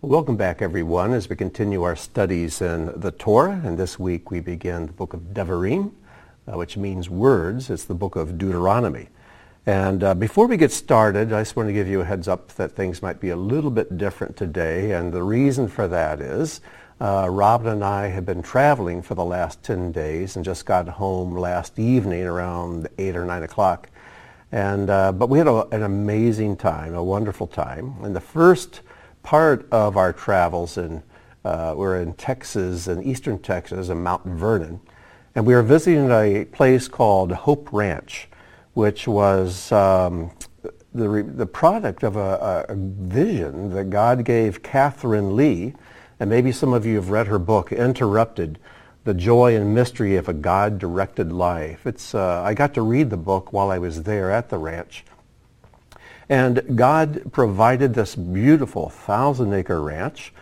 Welcome back, everyone, as we continue our studies in the Torah. And this week we begin the book of Devarim, uh, which means words. It's the book of Deuteronomy. And uh, before we get started, I just want to give you a heads up that things might be a little bit different today. And the reason for that is uh, Robin and I have been traveling for the last 10 days and just got home last evening around 8 or 9 o'clock. And, uh, but we had a, an amazing time, a wonderful time. And the first part of our travels uh, we're in Texas, in eastern Texas, in Mount Vernon, and we were visiting a place called Hope Ranch, which was um, the, re- the product of a, a, vision that God gave Catherine Lee, and maybe some of you have read her book, Interrupted, The Joy and Mystery of a God-Directed Life. It's, uh, I got to read the book while I was there at the ranch, and God provided this beautiful thousand acre ranch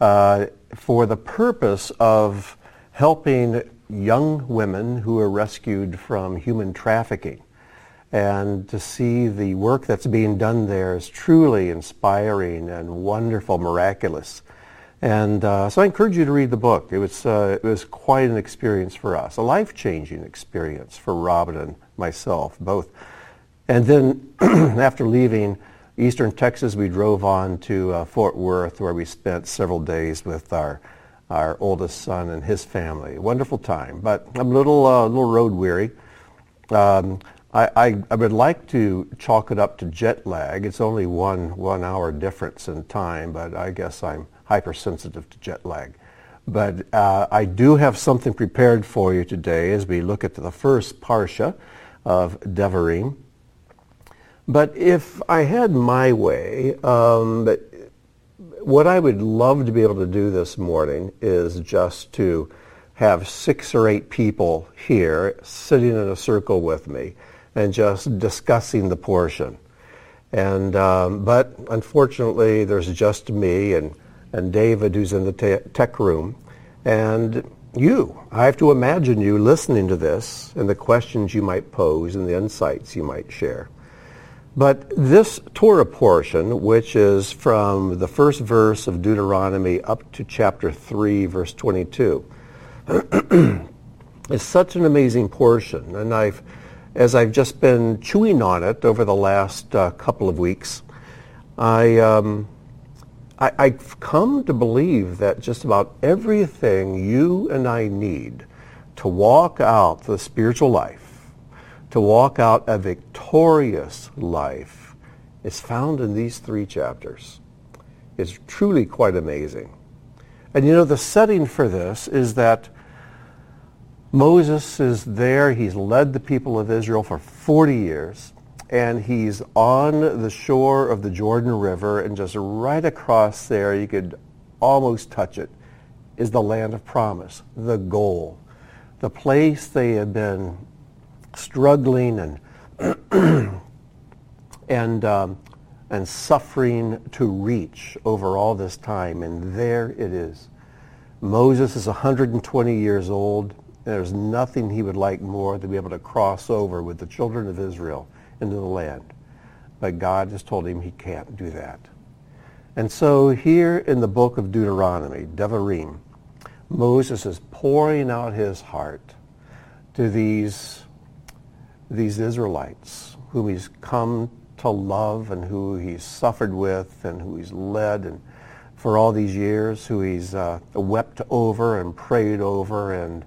uh, for the purpose of helping young women who are rescued from human trafficking. And to see the work that's being done there is truly inspiring and wonderful, miraculous. And uh, so I encourage you to read the book. It was, uh, it was quite an experience for us, a life-changing experience for Robin and myself, both. And then after leaving eastern Texas, we drove on to uh, Fort Worth where we spent several days with our, our oldest son and his family. Wonderful time, but I'm a little, uh, little road weary. Um, I, I, I, would like to chalk it up to jet lag. It's only one, one hour difference in time, but I guess I'm hypersensitive to jet lag. But uh, I do have something prepared for you today as we look at the first parsha of Devarim. But if I had my way, um, what I would love to be able to do this morning is just to have six or eight people here sitting in a circle with me and just discussing the portion. And um, but unfortunately, there's just me and and David who's in the te- tech room, and you. I have to imagine you listening to this and the questions you might pose and the insights you might share. But this Torah portion, which is from the first verse of Deuteronomy up to chapter 3, verse 22, is such an amazing portion. And I've, as I've just been chewing on it over the last uh, couple of weeks, I, um, I, I've come to believe that just about everything you and I need to walk out the spiritual life to walk out a victorious life is found in these three chapters. It's truly quite amazing. And you know, the setting for this is that Moses is there. He's led the people of Israel for 40 years. And he's on the shore of the Jordan River. And just right across there, you could almost touch it, is the land of promise, the goal, the place they had been struggling and and um, and suffering to reach over all this time, and there it is. Moses is 120 years old. There's nothing he would like more than be able to cross over with the children of Israel into the land. But God has told him he can't do that. And so here in the book of Deuteronomy, Devarim, Moses is pouring out his heart to these these Israelites whom he's come to love and who he's suffered with and who he's led and for all these years, who he's uh, wept over and prayed over and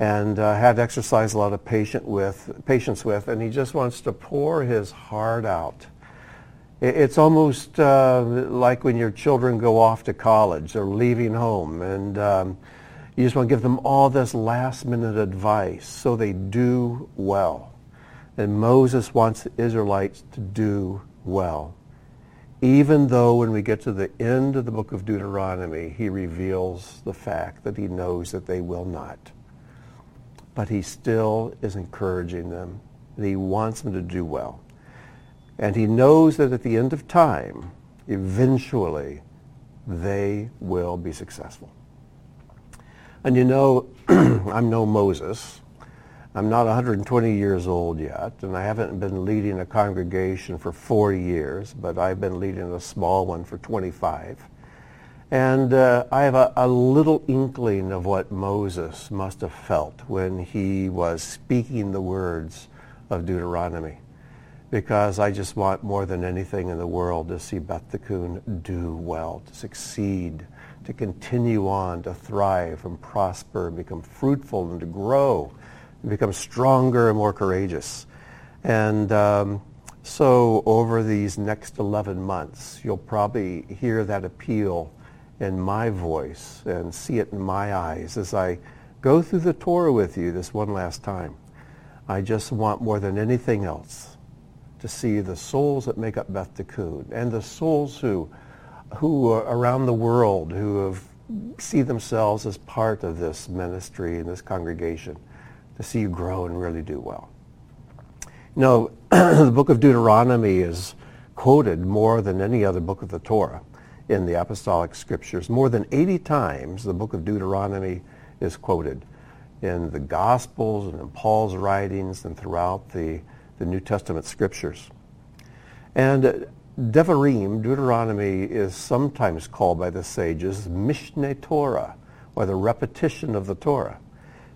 and uh, had exercised a lot of patient with, patience with, and he just wants to pour his heart out. It's almost uh, like when your children go off to college or leaving home, and um, you just want to give them all this last-minute advice so they do well. And Moses wants the Israelites to do well. Even though when we get to the end of the book of Deuteronomy, he reveals the fact that he knows that they will not. But he still is encouraging them, and he wants them to do well. And he knows that at the end of time, eventually, they will be successful. And you know, I'm no Moses, I'm not 120 years old yet, and I haven't been leading a congregation for 40 years, but I've been leading a small one for 25. And uh, I have a, a little inkling of what Moses must have felt when he was speaking the words of Deuteronomy. Because I just want more than anything in the world to see Beth do well, to succeed, to continue on, to thrive and prosper and become fruitful and to grow and become stronger and more courageous. And um, so over these next 11 months, you'll probably hear that appeal in my voice and see it in my eyes as I go through the Torah with you this one last time. I just want more than anything else to see the souls that make up Beth Tikkun and the souls who, who are around the world who have, see themselves as part of this ministry and this congregation, to see you grow and really do well. You know, the book of Deuteronomy is quoted more than any other book of the Torah in the apostolic scriptures. More than 80 times the book of Deuteronomy is quoted in the Gospels and in Paul's writings and throughout the, the New Testament scriptures. And uh, Devarim, Deuteronomy, is sometimes called by the sages Mishneh Torah, or the repetition of the Torah,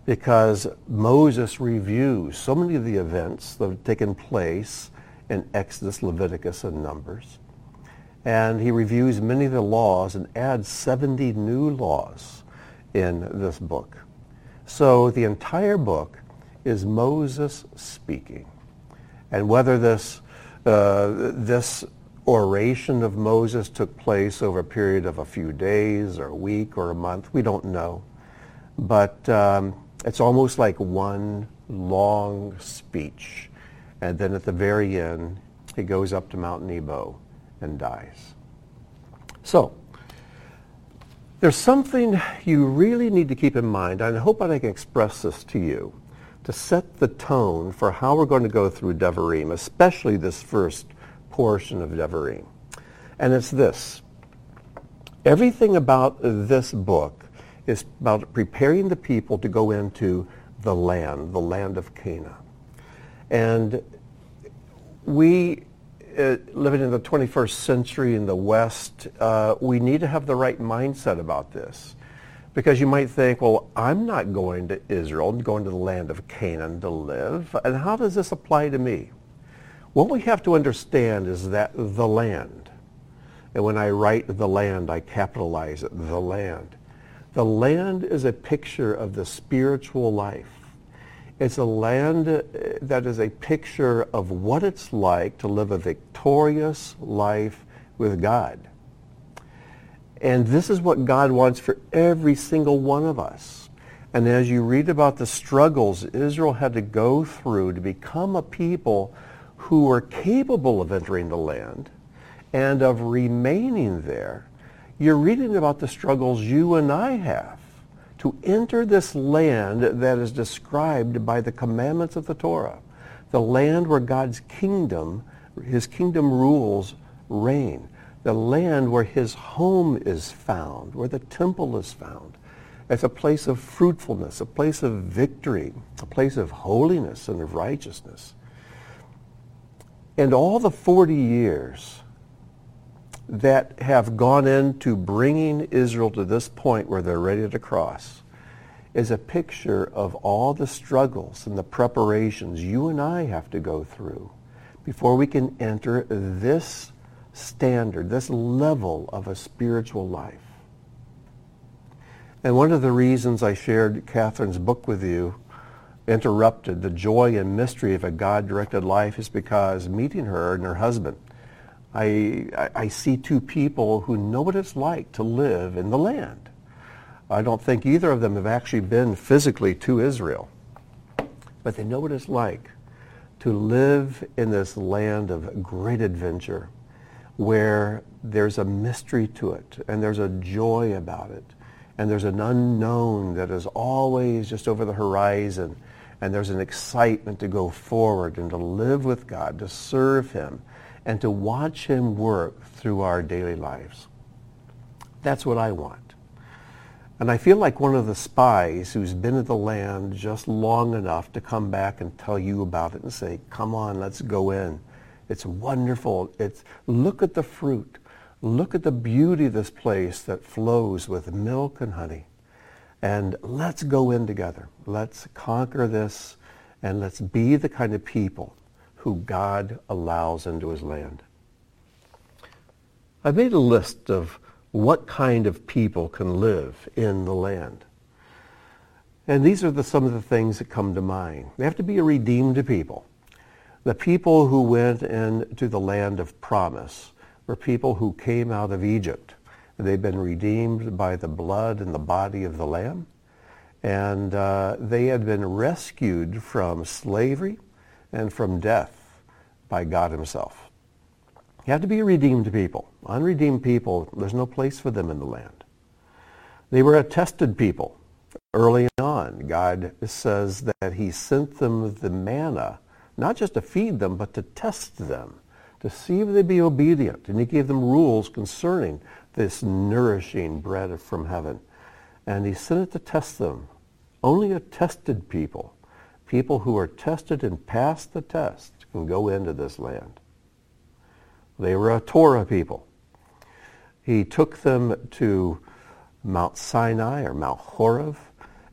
because Moses reviews so many of the events that have taken place in Exodus, Leviticus, and Numbers and he reviews many of the laws and adds 70 new laws in this book. So the entire book is Moses speaking. And whether this, uh, this oration of Moses took place over a period of a few days or a week or a month, we don't know. But um, it's almost like one long speech. And then at the very end, he goes up to Mount Nebo and dies. So, there's something you really need to keep in mind, and I hope I can express this to you to set the tone for how we're going to go through Devarim, especially this first portion of Devarim. And it's this. Everything about this book is about preparing the people to go into the land, the land of Canaan. And we uh, living in the 21st century in the West, uh, we need to have the right mindset about this. Because you might think, well, I'm not going to Israel, I'm going to the land of Canaan to live. And how does this apply to me? What we have to understand is that the land, and when I write the land, I capitalize it, the land. The land is a picture of the spiritual life it's a land uh, that is a picture of what it's like to live a victorious life with God. And this is what God wants for every single one of us. And as you read about the struggles Israel had to go through to become a people who were capable of entering the land and of remaining there, you're reading about the struggles you and I have to enter this land that is described by the commandments of the Torah, the land where God's kingdom, his kingdom rules reign, the land where his home is found, where the temple is found. It's a place of fruitfulness, a place of victory, a place of holiness and of righteousness. And all the 40 years that have gone into bringing Israel to this point where they're ready to cross is a picture of all the struggles and the preparations you and I have to go through before we can enter this standard, this level of a spiritual life. And one of the reasons I shared Catherine's book with you, Interrupted, The Joy and Mystery of a God-Directed Life, is because meeting her and her husband, I, I, see two people who know what it's like to live in the land. I don't think either of them have actually been physically to Israel, but they know what it's like to live in this land of great adventure where there's a mystery to it and there's a joy about it. And there's an unknown that is always just over the horizon. And there's an excitement to go forward and to live with God, to serve him, and to watch him work through our daily lives. That's what I want. And I feel like one of the spies who's been in the land just long enough to come back and tell you about it and say, come on, let's go in. It's wonderful. It's, look at the fruit. Look at the beauty of this place that flows with milk and honey. And let's go in together. Let's conquer this and let's be the kind of people who God allows into his land. I've made a list of what kind of people can live in the land. And these are the, some of the things that come to mind. They have to be a redeemed people. The people who went into the land of promise were people who came out of Egypt. They've been redeemed by the blood and the body of the Lamb. And uh, they had been rescued from slavery and from death by God himself. You have to be a redeemed people. Unredeemed people, there's no place for them in the land. They were a tested people early on. God says that he sent them the manna, not just to feed them, but to test them, to see if they'd be obedient. And he gave them rules concerning this nourishing bread from heaven. And he sent it to test them. Only a tested people, people who are tested and pass the test, can go into this land. They were a Torah people. He took them to Mount Sinai or Mount Horeb,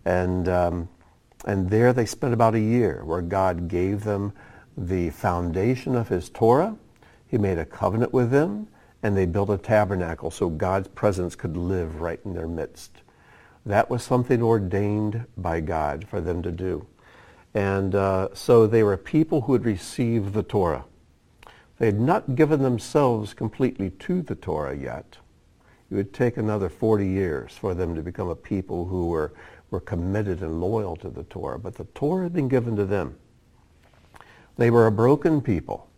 and, um, and there they spent about a year where God gave them the foundation of his Torah. He made a covenant with them, and they built a tabernacle so God's presence could live right in their midst. That was something ordained by God for them to do. And uh, so they were people who had received the Torah. They had not given themselves completely to the Torah yet. It would take another 40 years for them to become a people who were, were committed and loyal to the Torah. But the Torah had been given to them. They were a broken people.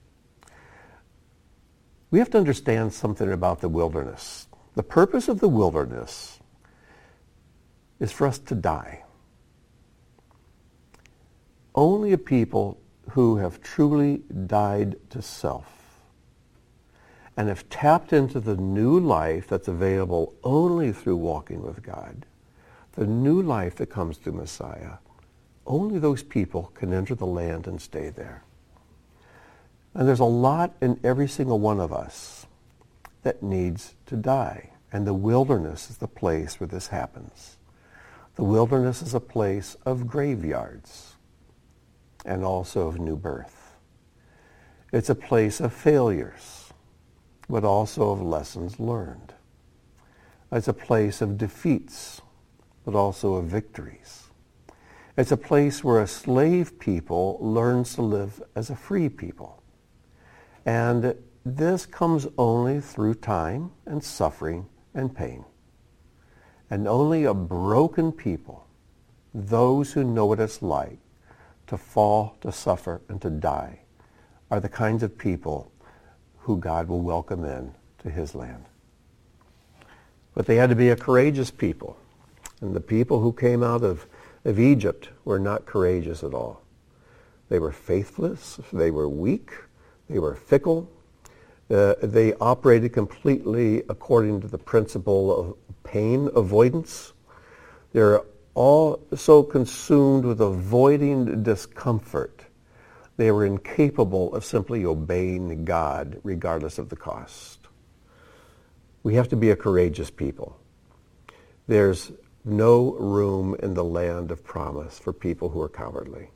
We have to understand something about the wilderness. The purpose of the wilderness is for us to die. Only a people who have truly died to self and have tapped into the new life that's available only through walking with God, the new life that comes through Messiah, only those people can enter the land and stay there. And there's a lot in every single one of us that needs to die. And the wilderness is the place where this happens. The wilderness is a place of graveyards and also of new birth. It's a place of failures, but also of lessons learned. It's a place of defeats, but also of victories. It's a place where a slave people learns to live as a free people. And this comes only through time and suffering and pain. And only a broken people, those who know what it's like to fall, to suffer, and to die, are the kinds of people who God will welcome in to his land. But they had to be a courageous people. And the people who came out of, of Egypt were not courageous at all. They were faithless. They were weak. They were fickle. Uh, they operated completely according to the principle of pain avoidance. They're all so consumed with avoiding discomfort. They were incapable of simply obeying God regardless of the cost. We have to be a courageous people. There's no room in the land of promise for people who are cowardly.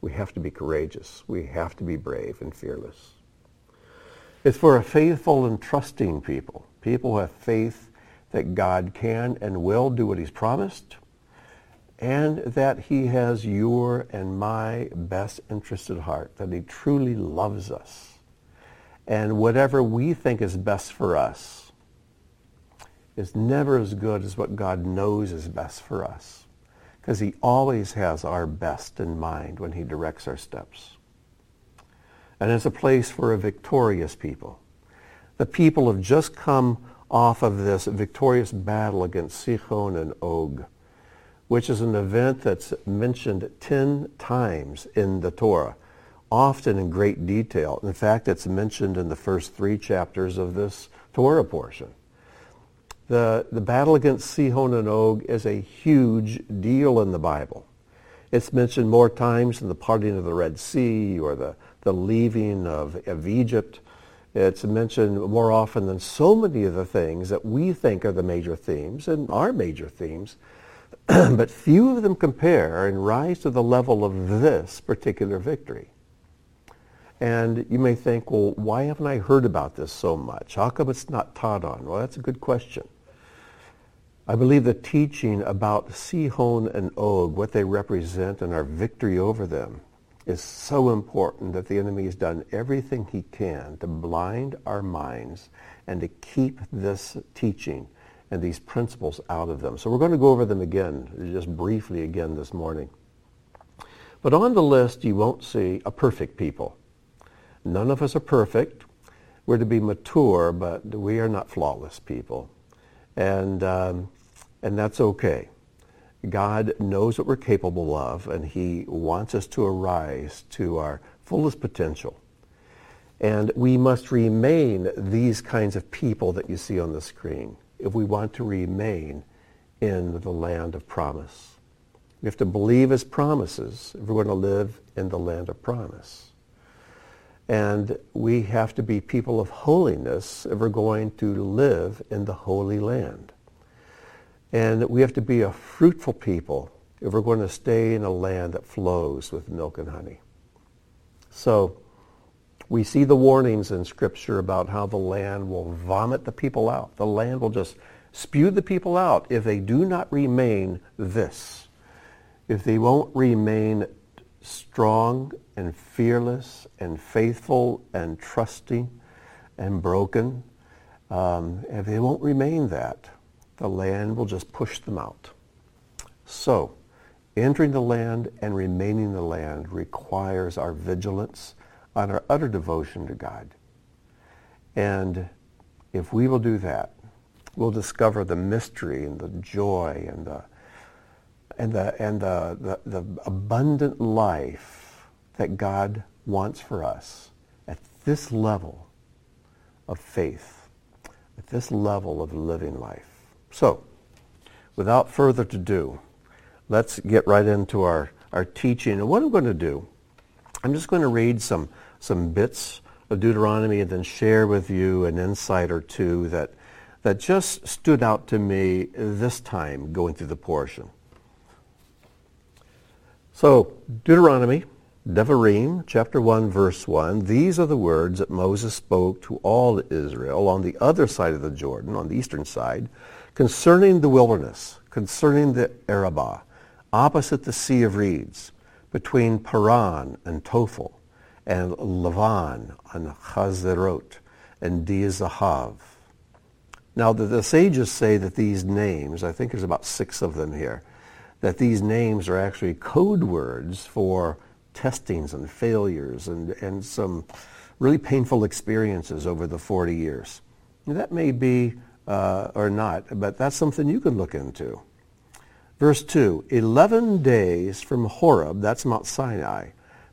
We have to be courageous. We have to be brave and fearless. It's for a faithful and trusting people, people who have faith that God can and will do what he's promised, and that he has your and my best interest at heart, that he truly loves us. And whatever we think is best for us is never as good as what God knows is best for us, because he always has our best in mind when he directs our steps. And it's a place for a victorious people. The people have just come off of this victorious battle against Sihon and Og, which is an event that's mentioned 10 times in the Torah, often in great detail. In fact, it's mentioned in the first three chapters of this Torah portion. The, the battle against Sihon and Og is a huge deal in the Bible. It's mentioned more times than the parting of the Red Sea or the, the leaving of, of Egypt It's mentioned more often than so many of the things that we think are the major themes and are major themes, but few of them compare and rise to the level of this particular victory. And you may think, well, why haven't I heard about this so much? How come it's not taught on? Well, that's a good question. I believe the teaching about Sihon and Og, what they represent and our victory over them, is so important that the enemy has done everything he can to blind our minds and to keep this teaching and these principles out of them. So we're going to go over them again, just briefly again this morning. But on the list, you won't see a perfect people. None of us are perfect. We're to be mature, but we are not flawless people. And, um, and that's okay. God knows what we're capable of, and he wants us to arise to our fullest potential. And we must remain these kinds of people that you see on the screen if we want to remain in the land of promise. We have to believe his promises if we're going to live in the land of promise. And we have to be people of holiness if we're going to live in the Holy Land. And we have to be a fruitful people if we're going to stay in a land that flows with milk and honey. So we see the warnings in Scripture about how the land will vomit the people out. The land will just spew the people out if they do not remain this. If they won't remain strong and fearless and faithful and trusting and broken, um, if they won't remain that, the land will just push them out. So, entering the land and remaining the land requires our vigilance and our utter devotion to God. And if we will do that, we'll discover the mystery and the joy and the and the and the, the, the abundant life that God wants for us at this level of faith, at this level of living life. So, without further ado, let's get right into our, our teaching. And what I'm going to do, I'm just going to read some, some bits of Deuteronomy and then share with you an insight or two that, that just stood out to me this time going through the portion. So, Deuteronomy, Devarim, chapter 1, verse 1, these are the words that Moses spoke to all Israel on the other side of the Jordan, on the eastern side, concerning the wilderness, concerning the Arabah, opposite the Sea of Reeds, between Paran and Tophel, and Lavan and Hazerot, and Dizahav. Now, the, the sages say that these names, I think there's about six of them here, that these names are actually code words for testings and failures and, and some really painful experiences over the 40 years. that may be uh, or not, but that's something you can look into. Verse 2, 11 days from Horeb, that's Mount Sinai,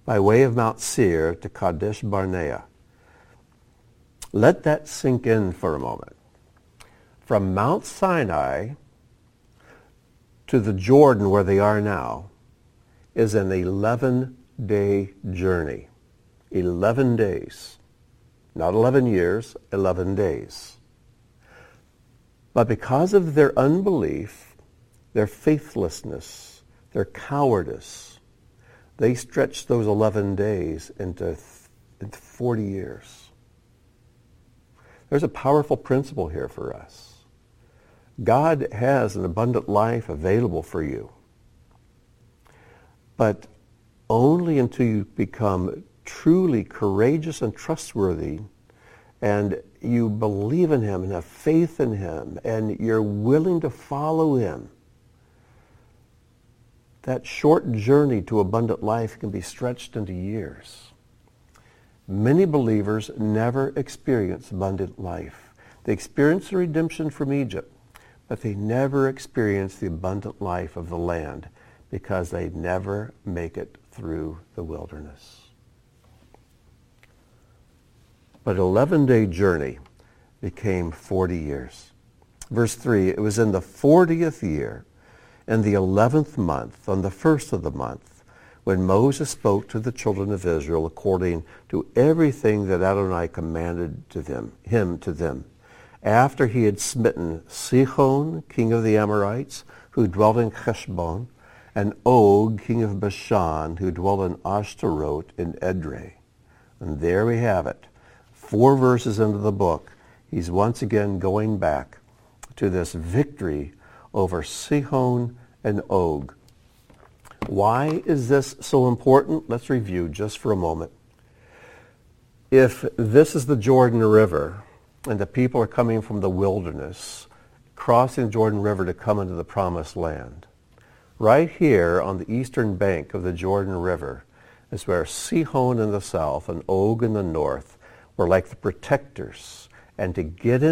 by way of Mount Seir to Kadesh Barnea. Let that sink in for a moment. From Mount Sinai to the Jordan where they are now is an 11-day journey. 11 days. Not 11 years, 11 days. But because of their unbelief, their faithlessness, their cowardice, they stretched those 11 days into, into 40 years. There's a powerful principle here for us. God has an abundant life available for you. But only until you become truly courageous and trustworthy and you believe in him and have faith in him and you're willing to follow him, that short journey to abundant life can be stretched into years. Many believers never experience abundant life. They experience the redemption from Egypt, but they never experience the abundant life of the land because they never make it through the wilderness. But an 11-day journey became 40 years. Verse 3, it was in the 40th year, in the 11th month, on the first of the month, when Moses spoke to the children of Israel according to everything that Adonai commanded to them, him to them, after he had smitten Sihon, king of the Amorites, who dwelt in Heshbon, and Og, king of Bashan, who dwelt in Ashtaroth in Edrei. And there we have it. Four verses into the book, he's once again going back to this victory over Sihon and Og. Why is this so important? Let's review just for a moment. If this is the Jordan River and the people are coming from the wilderness, crossing the Jordan River to come into the promised land, right here on the eastern bank of the Jordan River is where Sihon in the south and Og in the north were like the protectors. And to get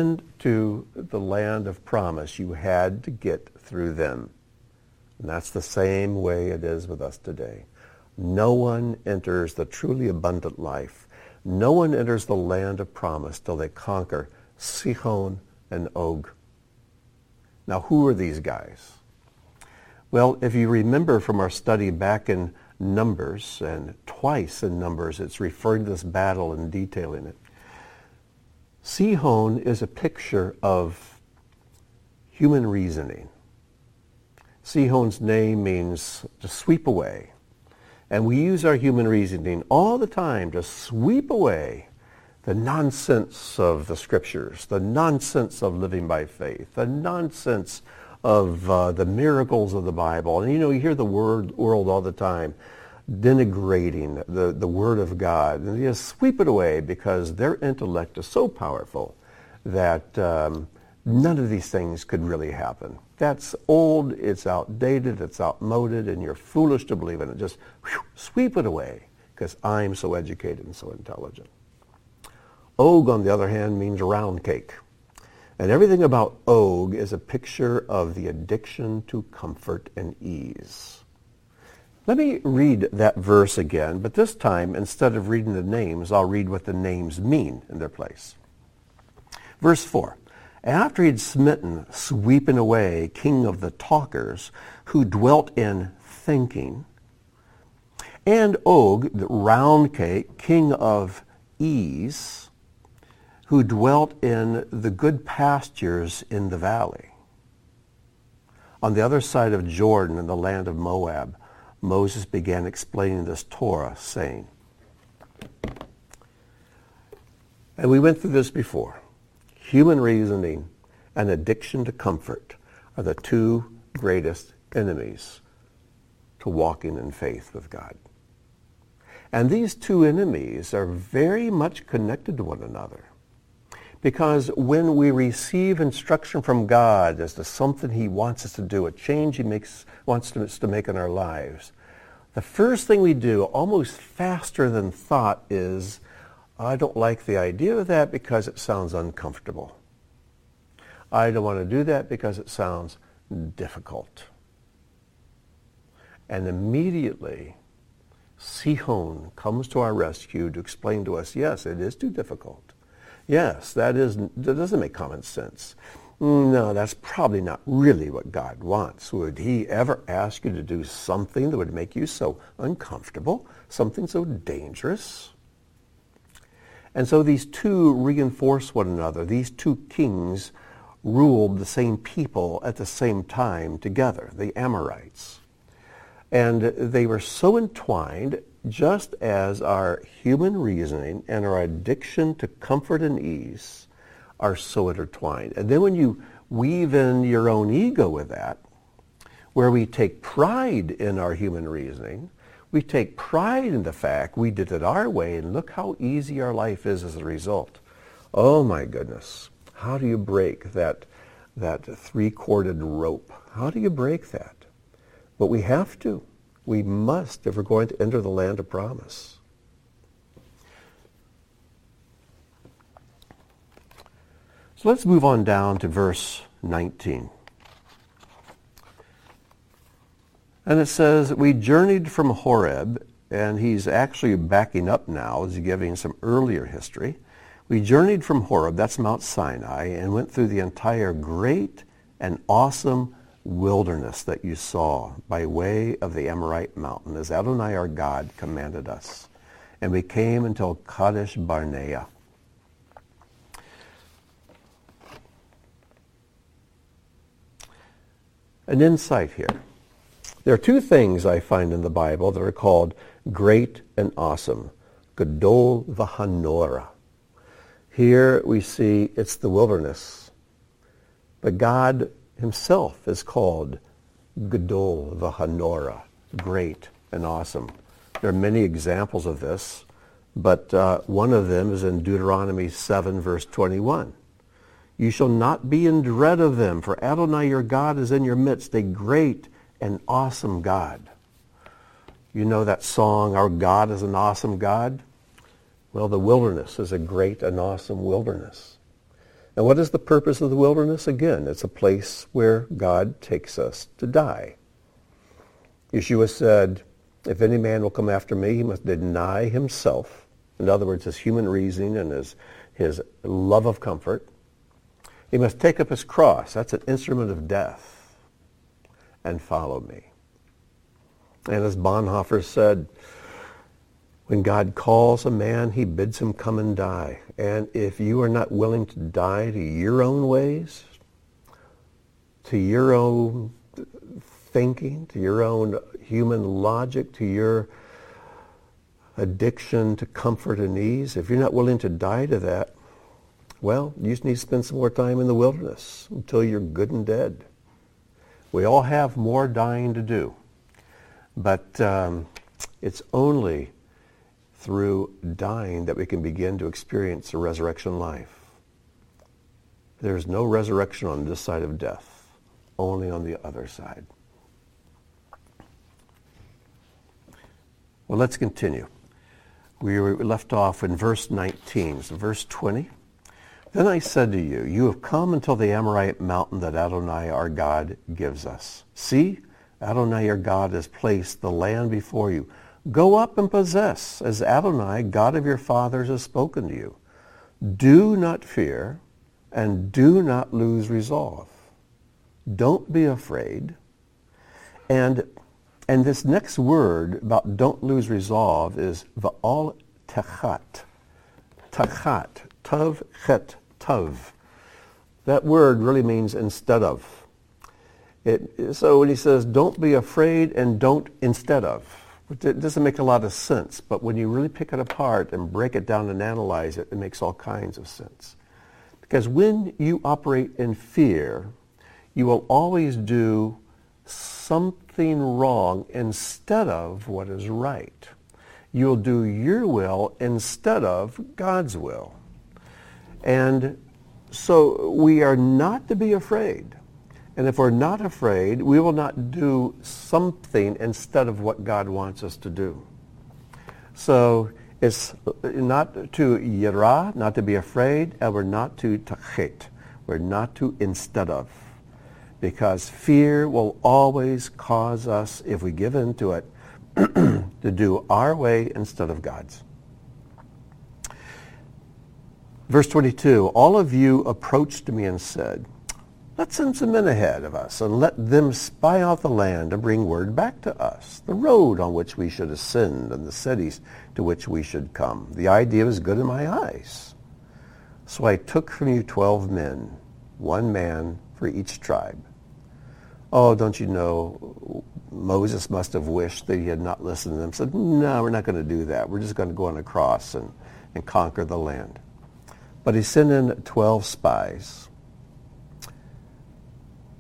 into the land of promise, you had to get through them. And that's the same way it is with us today. No one enters the truly abundant life. No one enters the land of promise till they conquer Sihon and Og. Now, who are these guys? Well, if you remember from our study back in Numbers, and twice in Numbers, it's referring to this battle and detailing it. Sihon is a picture of human reasoning. Sihon's name means to sweep away. And we use our human reasoning all the time to sweep away the nonsense of the scriptures, the nonsense of living by faith, the nonsense of uh, the miracles of the Bible. And you know, you hear the word world all the time denigrating the, the word of God. And they just sweep it away because their intellect is so powerful that um, none of these things could really happen. That's old, it's outdated, it's outmoded, and you're foolish to believe in it. Just whew, sweep it away because I'm so educated and so intelligent. Og, on the other hand, means round cake. And everything about Og is a picture of the addiction to comfort and ease. Let me read that verse again, but this time, instead of reading the names, I'll read what the names mean in their place. Verse 4 after he'd smitten, sweeping away, king of the talkers, who dwelt in thinking, and Og, the round cake, king of ease, who dwelt in the good pastures in the valley. On the other side of Jordan in the land of Moab, Moses began explaining this Torah, saying, and we went through this before human reasoning and addiction to comfort are the two greatest enemies to walking in faith with God. And these two enemies are very much connected to one another. Because when we receive instruction from God as to something he wants us to do, a change he makes, wants us to make in our lives, the first thing we do, almost faster than thought, is I don't like the idea of that because it sounds uncomfortable. I don't want to do that because it sounds difficult. And immediately, Sihon comes to our rescue to explain to us, yes, it is too difficult. Yes, that, is, that doesn't make common sense. No, that's probably not really what God wants. Would he ever ask you to do something that would make you so uncomfortable, something so dangerous? And so these two reinforce one another. These two kings ruled the same people at the same time together, the Amorites. And they were so entwined, just as our human reasoning and our addiction to comfort and ease are so intertwined. And then when you weave in your own ego with that, where we take pride in our human reasoning, we take pride in the fact we did it our way and look how easy our life is as a result. Oh my goodness. How do you break that, that three-corded rope? How do you break that? But we have to. We must if we're going to enter the land of promise. So let's move on down to verse 19. And it says, we journeyed from Horeb, and he's actually backing up now, he's giving some earlier history. We journeyed from Horeb, that's Mount Sinai, and went through the entire great and awesome wilderness that you saw by way of the Amorite mountain, as Adonai our God commanded us. And we came until Kadesh Barnea. An insight here. There are two things I find in the Bible that are called great and awesome. Gadol v'hanora. Here we see it's the wilderness. But God himself is called Gadol v'hanora, great and awesome. There are many examples of this, but uh, one of them is in Deuteronomy 7, verse 21. You shall not be in dread of them, for Adonai your God is in your midst, a great and awesome God. You know that song, Our God is an Awesome God? Well, the wilderness is a great and awesome wilderness. And what is the purpose of the wilderness? Again, it's a place where God takes us to die. Yeshua said, if any man will come after me, he must deny himself. In other words, his human reasoning and his, his love of comfort. He must take up his cross. That's an instrument of death. And follow me. And as Bonhoeffer said, when God calls a man, he bids him come and die. And if you are not willing to die to your own ways, to your own thinking, to your own human logic, to your addiction to comfort and ease, if you're not willing to die to that, well, you just need to spend some more time in the wilderness until you're good and dead. We all have more dying to do. But um, it's only through dying that we can begin to experience a resurrection life. There's no resurrection on this side of death, only on the other side. Well, let's continue. We left off in verse 19. So verse 20. Then I said to you, You have come until the Amorite mountain that Adonai our God gives us. See, Adonai your God has placed the land before you. Go up and possess, as Adonai, God of your fathers, has spoken to you. Do not fear, and do not lose resolve. Don't be afraid. And, and this next word about don't lose resolve is va'al techat. Techat. Tav chet That word really means instead of. It, so when he says don't be afraid and don't instead of, it doesn't make a lot of sense, but when you really pick it apart and break it down and analyze it, it makes all kinds of sense. Because when you operate in fear, you will always do something wrong instead of what is right. You'll do your will instead of God's will. And so we are not to be afraid. And if we're not afraid, we will not do something instead of what God wants us to do. So it's not to yira, not to be afraid, and we're not to tachet. We're not to instead of. Because fear will always cause us, if we give in to it, to do our way instead of God's. Verse 22, all of you approached me and said, Let's send some men ahead of us and let them spy out the land and bring word back to us, the road on which we should ascend and the cities to which we should come. The idea was good in my eyes. So I took from you twelve men, one man for each tribe. Oh, don't you know, Moses must have wished that he had not listened to them. Said, no, we're not going to do that. We're just going to go on across and, and conquer the land. But he sent in 12 spies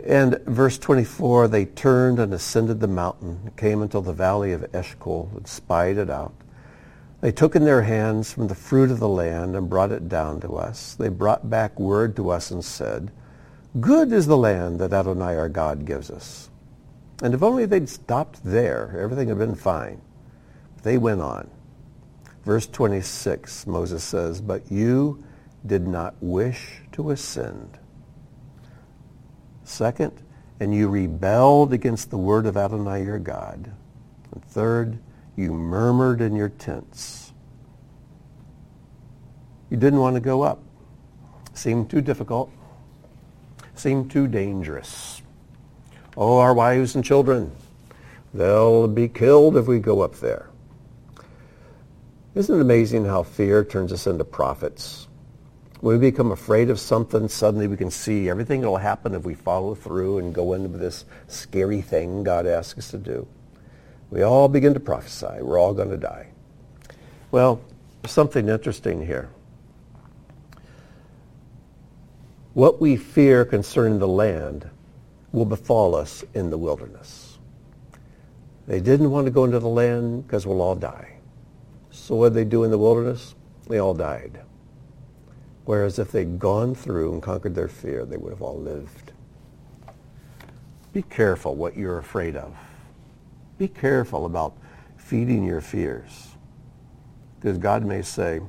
and verse 24, they turned and ascended the mountain, came until the valley of Eshcol, and spied it out. They took in their hands from the fruit of the land and brought it down to us. They brought back word to us and said, Good is the land that Adonai our God gives us. And if only they'd stopped there, everything had been fine. They went on. Verse 26, Moses says, But you did not wish to ascend Second, and you rebelled against the word of Adonai your God. And third, you murmured in your tents. You didn't want to go up. Seemed too difficult. Seemed too dangerous. Oh, our wives and children, they'll be killed if we go up there. Isn't it amazing how fear turns us into prophets? When we become afraid of something, suddenly we can see everything that will happen if we follow through and go into this scary thing God asks us to do. We all begin to prophesy. We're all going to die. Well, something interesting here. What we fear concerning the land will befall us in the wilderness. They didn't want to go into the land because we'll all die. So what did they do in the wilderness? They all died. Whereas if they'd gone through and conquered their fear, they would have all lived. Be careful what you're afraid of. Be careful about feeding your fears. Because God may say,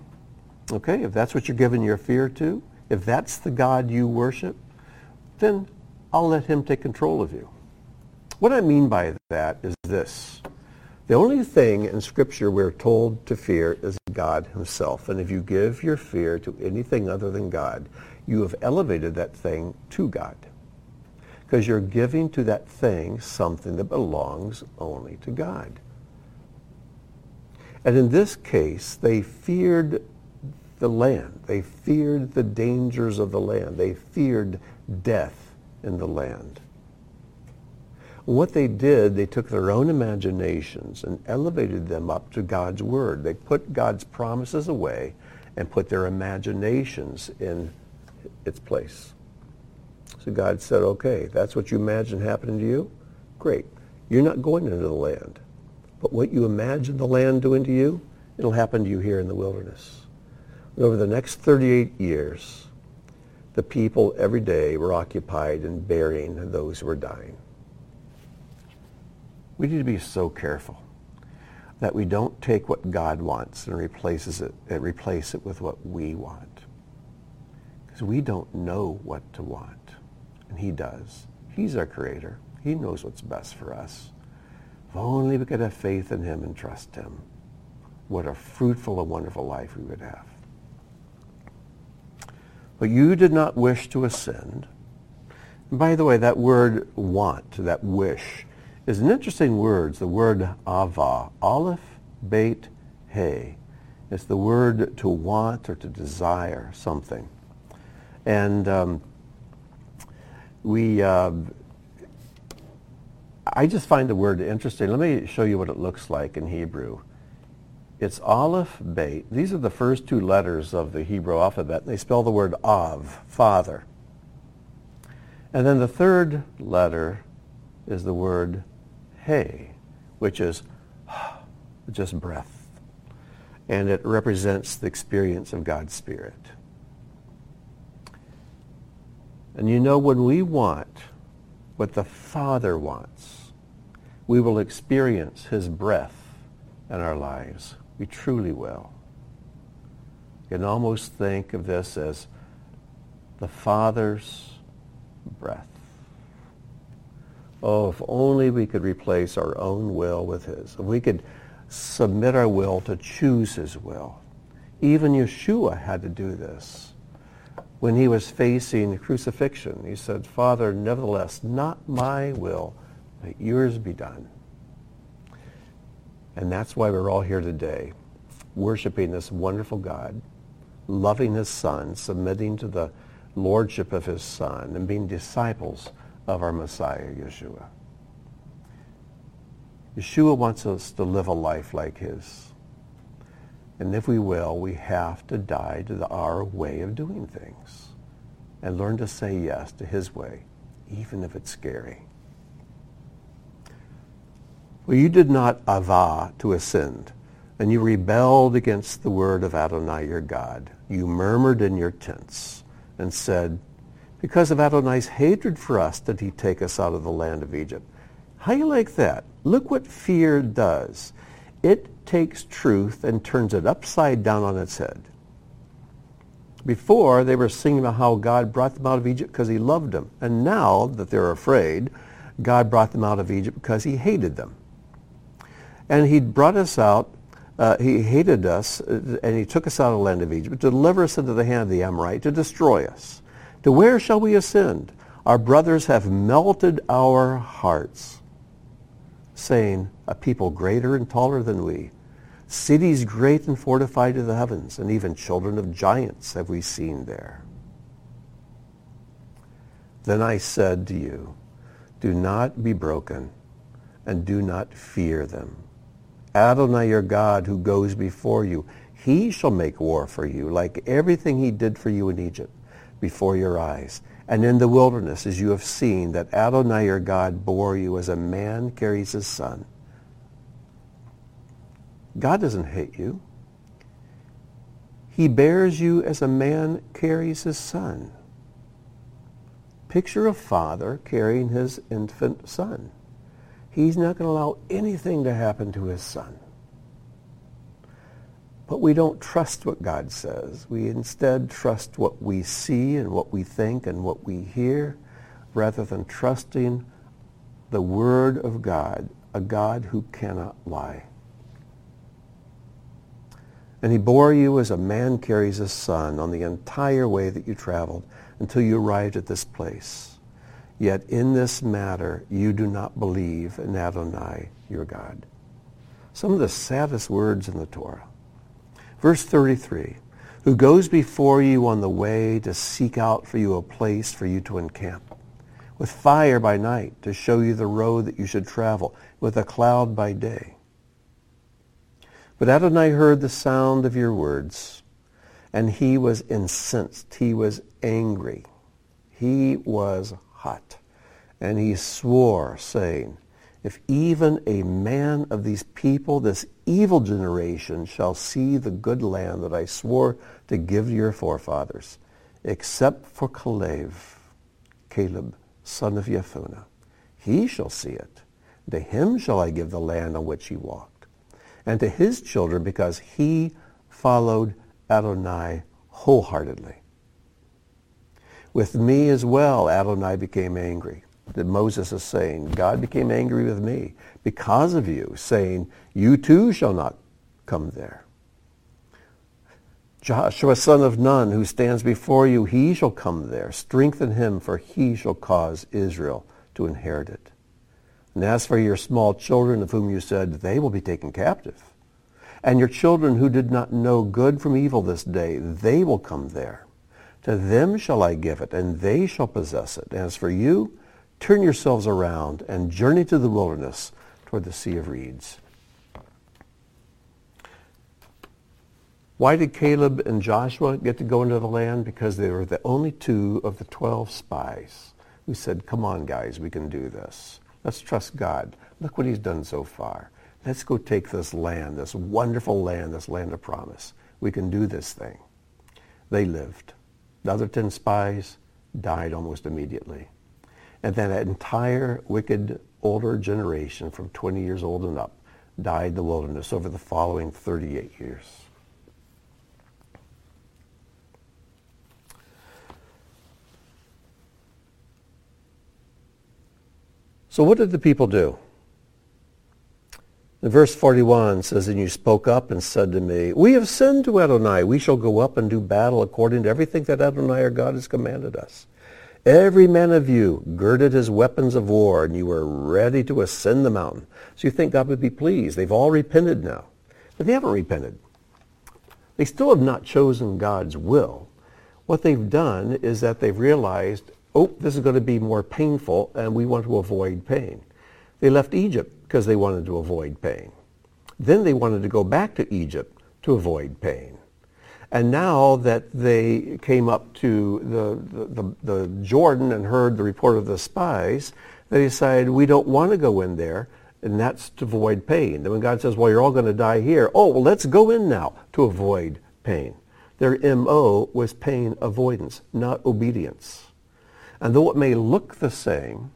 okay, if that's what you're giving your fear to, if that's the God you worship, then I'll let him take control of you. What I mean by that is this. The only thing in Scripture we're told to fear is God himself. And if you give your fear to anything other than God, you have elevated that thing to God. Because you're giving to that thing something that belongs only to God. And in this case, they feared the land. They feared the dangers of the land. They feared death in the land. What they did, they took their own imaginations and elevated them up to God's word. They put God's promises away and put their imaginations in its place. So God said, okay, that's what you imagine happening to you? Great. You're not going into the land. But what you imagine the land doing to you, it'll happen to you here in the wilderness. And over the next 38 years, the people every day were occupied in burying those who were dying. We need to be so careful that we don't take what God wants and replaces it and replace it with what we want. Because we don't know what to want. And he does. He's our creator. He knows what's best for us. If only we could have faith in him and trust him. What a fruitful and wonderful life we would have. But you did not wish to ascend. And by the way, that word want, that wish, is an interesting word. It's the word ava, aleph, beit, hey. It's the word to want or to desire something. And um, we, uh, I just find the word interesting. Let me show you what it looks like in Hebrew. It's Aleph, Beit. These are the first two letters of the Hebrew alphabet. They spell the word Av, Father. And then the third letter is the word He, which is just breath. And it represents the experience of God's Spirit. And you know, when we want what the Father wants, we will experience his breath in our lives. We truly will. You can almost think of this as the Father's breath. Oh, if only we could replace our own will with his. If we could submit our will to choose his will. Even Yeshua had to do this. When he was facing crucifixion, he said, Father, nevertheless, not my will, but yours be done. And that's why we're all here today, worshiping this wonderful God, loving his son, submitting to the lordship of his son, and being disciples of our Messiah, Yeshua. Yeshua wants us to live a life like his. And if we will, we have to die to the, our way of doing things and learn to say yes to his way, even if it's scary. Well, you did not ava to ascend, and you rebelled against the word of Adonai your God. You murmured in your tents and said, because of Adonai's hatred for us did he take us out of the land of Egypt. How you like that? Look what fear does. It takes truth and turns it upside down on its head. Before, they were singing about how God brought them out of Egypt because he loved them. And now that they're afraid, God brought them out of Egypt because he hated them. And he brought us out, uh, he hated us, uh, and he took us out of the land of Egypt to deliver us into the hand of the Amorite, to destroy us. To where shall we ascend? Our brothers have melted our hearts, saying, a people greater and taller than we. Cities great and fortified to the heavens, and even children of giants have we seen there. Then I said to you, do not be broken, and do not fear them. Adonai your God who goes before you, he shall make war for you, like everything he did for you in Egypt, before your eyes. And in the wilderness, as you have seen, that Adonai your God bore you as a man carries his son. God doesn't hate you. He bears you as a man carries his son. Picture a father carrying his infant son. He's not going to allow anything to happen to his son. But we don't trust what God says. We instead trust what we see and what we think and what we hear rather than trusting the Word of God, a God who cannot lie. And he bore you as a man carries a son on the entire way that you traveled until you arrived at this place. Yet in this matter you do not believe in Adonai, your God. Some of the saddest words in the Torah. Verse 33, who goes before you on the way to seek out for you a place for you to encamp, with fire by night to show you the road that you should travel, with a cloud by day. But Adonai heard the sound of your words, and he was incensed. He was angry. He was hot. And he swore, saying, if even a man of these people, this evil generation, shall see the good land that I swore to give to your forefathers, except for Caleb, Caleb, son of Jephunneh, he shall see it. To him shall I give the land on which he walked, and to his children, because he followed Adonai wholeheartedly. With me as well, Adonai became angry that Moses is saying, God became angry with me because of you, saying, you too shall not come there. Joshua, son of Nun, who stands before you, he shall come there. Strengthen him, for he shall cause Israel to inherit it. And as for your small children, of whom you said, they will be taken captive, and your children who did not know good from evil this day, they will come there. To them shall I give it, and they shall possess it. As for you, turn yourselves around and journey to the wilderness toward the Sea of Reeds. Why did Caleb and Joshua get to go into the land? Because they were the only two of the 12 spies who said, come on, guys, we can do this. Let's trust God. Look what he's done so far. Let's go take this land, this wonderful land, this land of promise. We can do this thing. They lived. The other 10 spies died almost immediately. And then that entire wicked older generation from 20 years old and up died in the wilderness over the following 38 years. So what did the people do? In verse 41 says, And you spoke up and said to me, We have sinned to Adonai. We shall go up and do battle according to everything that Adonai our God has commanded us. Every man of you girded his weapons of war, and you were ready to ascend the mountain. So you think God would be pleased. They've all repented now. But they haven't repented. They still have not chosen God's will. What they've done is that they've realized, oh, this is going to be more painful, and we want to avoid pain. They left Egypt because they wanted to avoid pain. Then they wanted to go back to Egypt to avoid pain. And now that they came up to the, the, the, Jordan and heard the report of the spies, they decided we don't want to go in there, and that's to avoid pain. And when God says, well, you're all going to die here, oh, well, let's go in now to avoid pain. Their MO was pain avoidance, not obedience. And though it may look the same,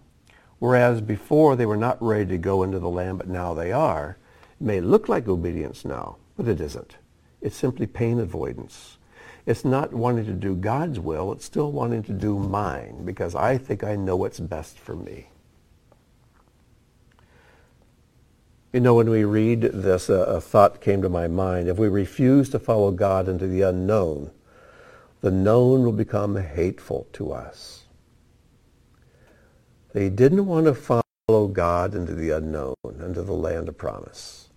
whereas before they were not ready to go into the land, but now they are, it may look like obedience now, but it isn't. It's simply pain avoidance. It's not wanting to do God's will. It's still wanting to do mine because I think I know what's best for me. You know, when we read this, uh, a thought came to my mind. If we refuse to follow God into the unknown, the known will become hateful to us. They didn't want to follow God into the unknown, into the land of promise.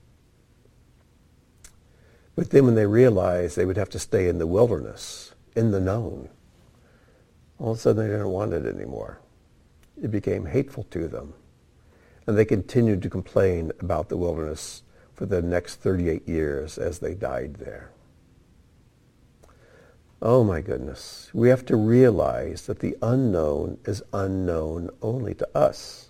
But then when they realized they would have to stay in the wilderness, in the known, all of a sudden they didn't want it anymore. It became hateful to them. And they continued to complain about the wilderness for the next 38 years as they died there. Oh my goodness. We have to realize that the unknown is unknown only to us.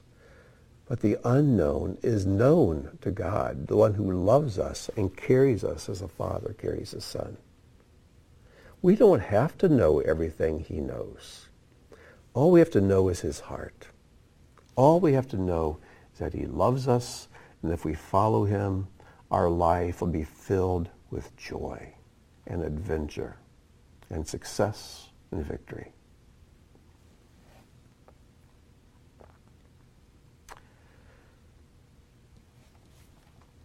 But the unknown is known to God, the one who loves us and carries us as a father carries his son. We don't have to know everything he knows. All we have to know is his heart. All we have to know is that he loves us, and if we follow him, our life will be filled with joy and adventure and success and victory.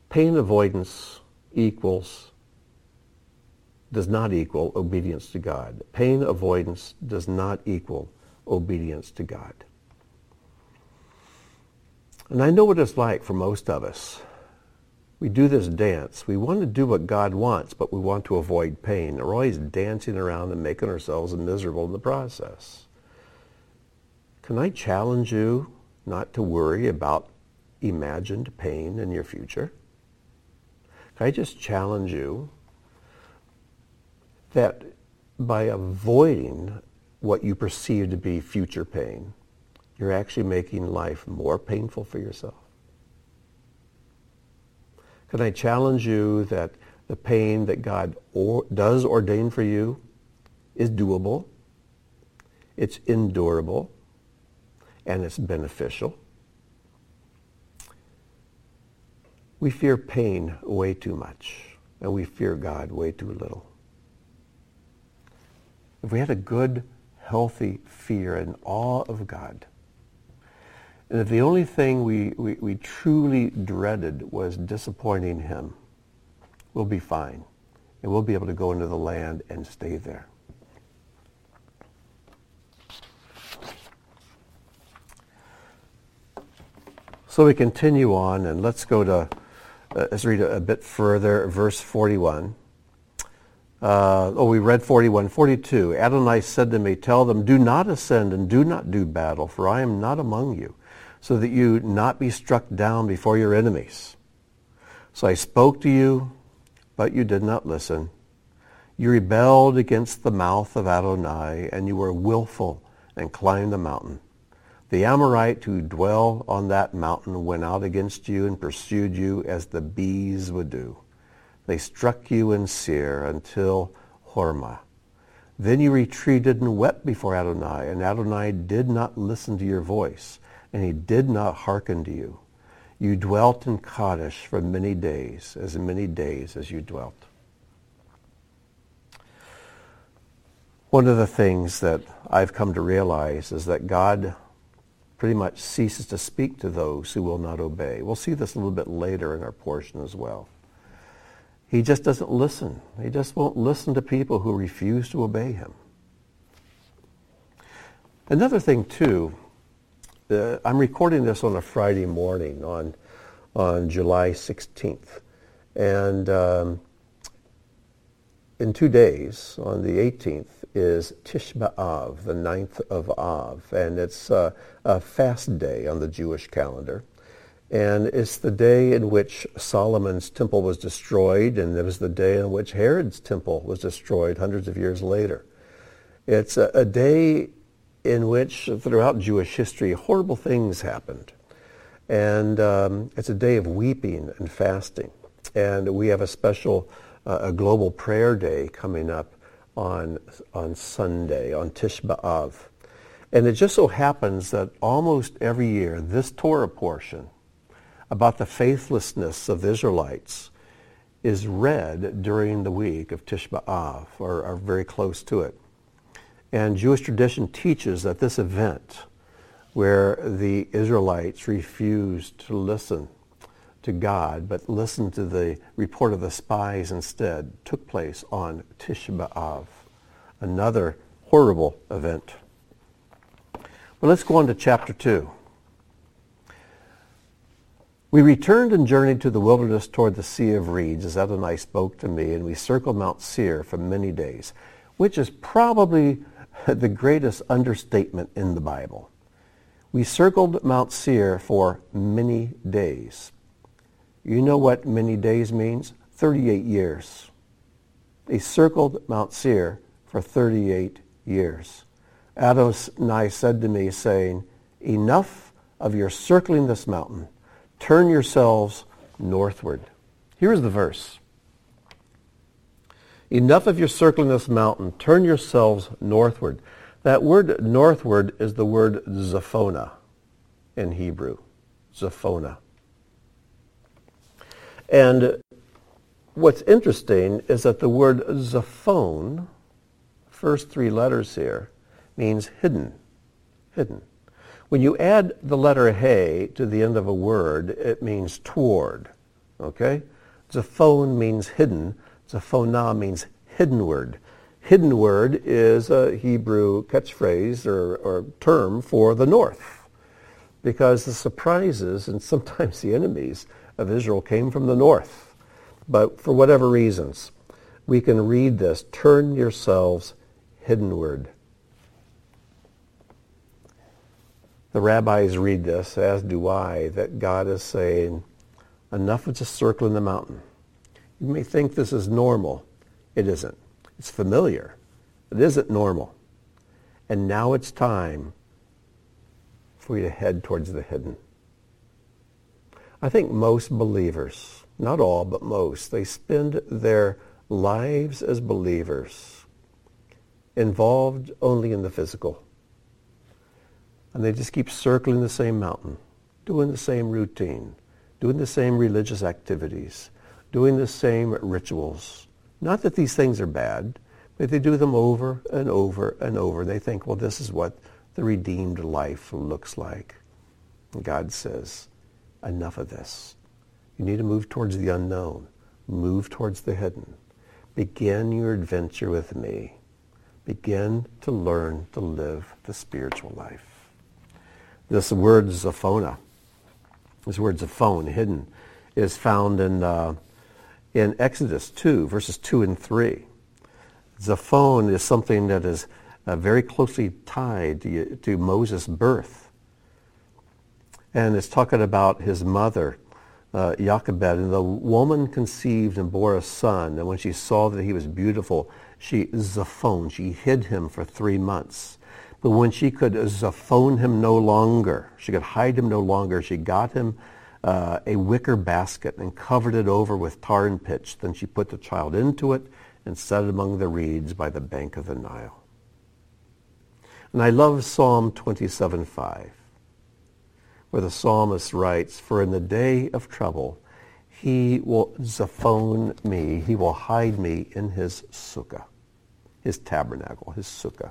Pain avoidance equals does not equal obedience to God. Pain avoidance does not equal obedience to God. And I know what it's like for most of us. We do this dance. We want to do what God wants, but we want to avoid pain. We're always dancing around and making ourselves miserable in the process. Can I challenge you not to worry about imagined pain in your future? I just challenge you that by avoiding what you perceive to be future pain, you're actually making life more painful for yourself. Can I challenge you that the pain that God or, does ordain for you is doable, it's endurable, and it's beneficial? We fear pain way too much, and we fear God way too little. If we had a good, healthy fear and awe of God, and if the only thing we, we, we truly dreaded was disappointing him, we'll be fine. And we'll be able to go into the land and stay there. So we continue on, and let's go to, uh, let's read a, a, bit further, verse 41. Uh, oh, we read 41. 42. Adonai said to me, Tell them, do not ascend and do not do battle, for I am not among you so that you not be struck down before your enemies. So I spoke to you, but you did not listen. You rebelled against the mouth of Adonai, and you were willful and climbed the mountain. The Amorite who dwell on that mountain went out against you and pursued you as the bees would do. They struck you in Seir until Hormah. Then you retreated and wept before Adonai, and Adonai did not listen to your voice and he did not hearken to you. You dwelt in Kadesh for many days, as many days as you dwelt. One of the things that I've come to realize is that God pretty much ceases to speak to those who will not obey. We'll see this a little bit later in our portion as well. He just doesn't listen. He just won't listen to people who refuse to obey him. Another thing, too, uh, I'm recording this on a Friday morning on on July 16th, and um, in two days, on the 18th, is Tish B'Av, the ninth of Av, and it's uh, a fast day on the Jewish calendar. And it's the day in which Solomon's temple was destroyed, and it was the day in which Herod's temple was destroyed hundreds of years later. It's a, a day in which throughout Jewish history horrible things happened. And um, it's a day of weeping and fasting. And we have a special, a global prayer day coming up on, on Sunday, on Tish B'Av. And it just so happens that almost every year, this Torah portion about the faithlessness of the Israelites is read during the week of Tish B'Av, or, or very close to it. And Jewish tradition teaches that this event, where the Israelites refused to listen to God, but listened to the report of the spies instead, took place on Tisha B'Av, another horrible event. But let's go on to chapter 2. We returned and journeyed to the wilderness toward the Sea of Reeds as Adonai spoke to me, and we circled Mount Seir for many days, which is probably the greatest understatement in the Bible. We circled Mount Seir for many days. You know what many days means? 38 years. They circled Mount Seir for 38 years. Adonai said to me, saying, Enough of your circling this mountain. Turn yourselves northward. Here's the verse. Enough of your circling this mountain. Turn yourselves northward. That word northward is the word Zaphona in Hebrew. Zaphona. And what's interesting is that the word Zaphon, first three letters here, means hidden. Hidden. When you add the letter hey to the end of a word, it means toward. Okay? Zaphon means hidden. Zaphona means hidden word. Hidden word is a Hebrew catchphrase or, or term for the north. Because the surprises and sometimes the enemies of Israel came from the north. But for whatever reasons, we can read this, turn yourselves hiddenward. The rabbis read this, as do I, that God is saying, enough of just circling the mountain. You may think this is normal. It isn't. It's familiar. It isn't normal. And now it's time for you to head towards the hidden. I think most believers, not all, but most, they spend their lives as believers involved only in the physical. And they just keep circling the same mountain, doing the same routine, doing the same religious activities, doing the same rituals. Not that these things are bad, but they do them over and over and over. They think, well, this is what the redeemed life looks like. And God says, enough of this. You need to move towards the unknown. Move towards the hidden. Begin your adventure with me. Begin to learn to live the spiritual life. This word Zaphona, this word Zaphon, hidden, is found in, uh, in Exodus 2, verses 2 and 3. Zaphon is something that is uh, very closely tied to, to Moses' birth. And it's talking about his mother, uh, Jochebed, and the woman conceived and bore a son. And when she saw that he was beautiful, she Zaphon, she hid him for three months. But when she could zaphone him no longer, she could hide him no longer, she got him uh, a wicker basket and covered it over with tar and pitch. Then she put the child into it and set it among the reeds by the bank of the Nile. And I love Psalm 27.5, where the psalmist writes, For in the day of trouble, he will zaphone me, he will hide me in his sukkah, his tabernacle, his sukkah.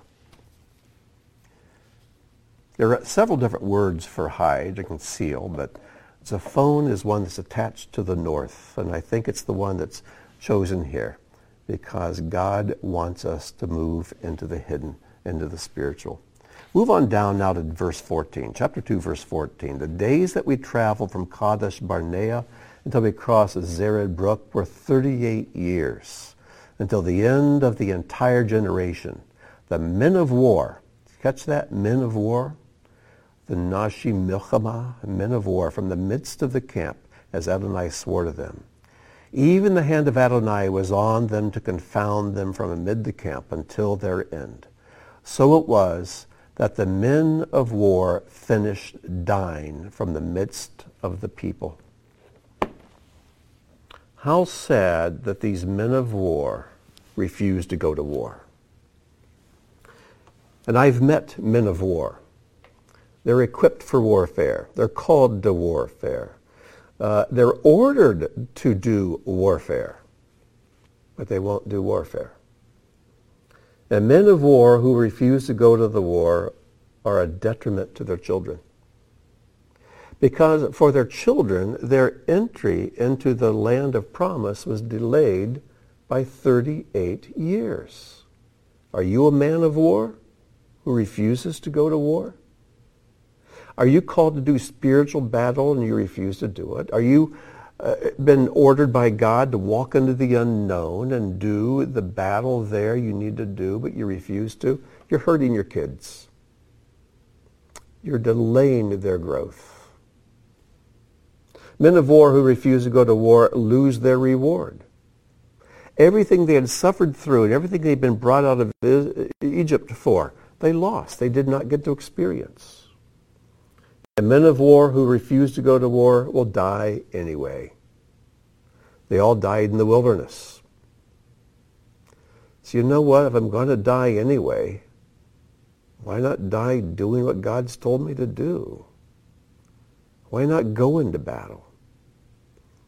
There are several different words for hide and conceal, but Zaphon is one that's attached to the north, and I think it's the one that's chosen here because God wants us to move into the hidden, into the spiritual. Move on down now to verse 14, chapter 2, verse 14. The days that we traveled from Kadesh Barnea until we crossed the Zered Brook were 38 years, until the end of the entire generation. The men of war, catch that, men of war? the Nashi Milchama, men of war, from the midst of the camp, as Adonai swore to them. Even the hand of Adonai was on them to confound them from amid the camp until their end. So it was that the men of war finished dying from the midst of the people. How sad that these men of war refused to go to war. And I've met men of war they're equipped for warfare. They're called to warfare. Uh, they're ordered to do warfare, but they won't do warfare. And men of war who refuse to go to the war are a detriment to their children. Because for their children, their entry into the land of promise was delayed by 38 years. Are you a man of war who refuses to go to war? Are you called to do spiritual battle and you refuse to do it? Are you uh, been ordered by God to walk into the unknown and do the battle there you need to do, but you refuse to? You're hurting your kids. You're delaying their growth. Men of war who refuse to go to war lose their reward. Everything they had suffered through and everything they'd been brought out of Egypt for, they lost. They did not get to experience. And men of war who refuse to go to war will die anyway. They all died in the wilderness. So you know what? If I'm going to die anyway, why not die doing what God's told me to do? Why not go into battle?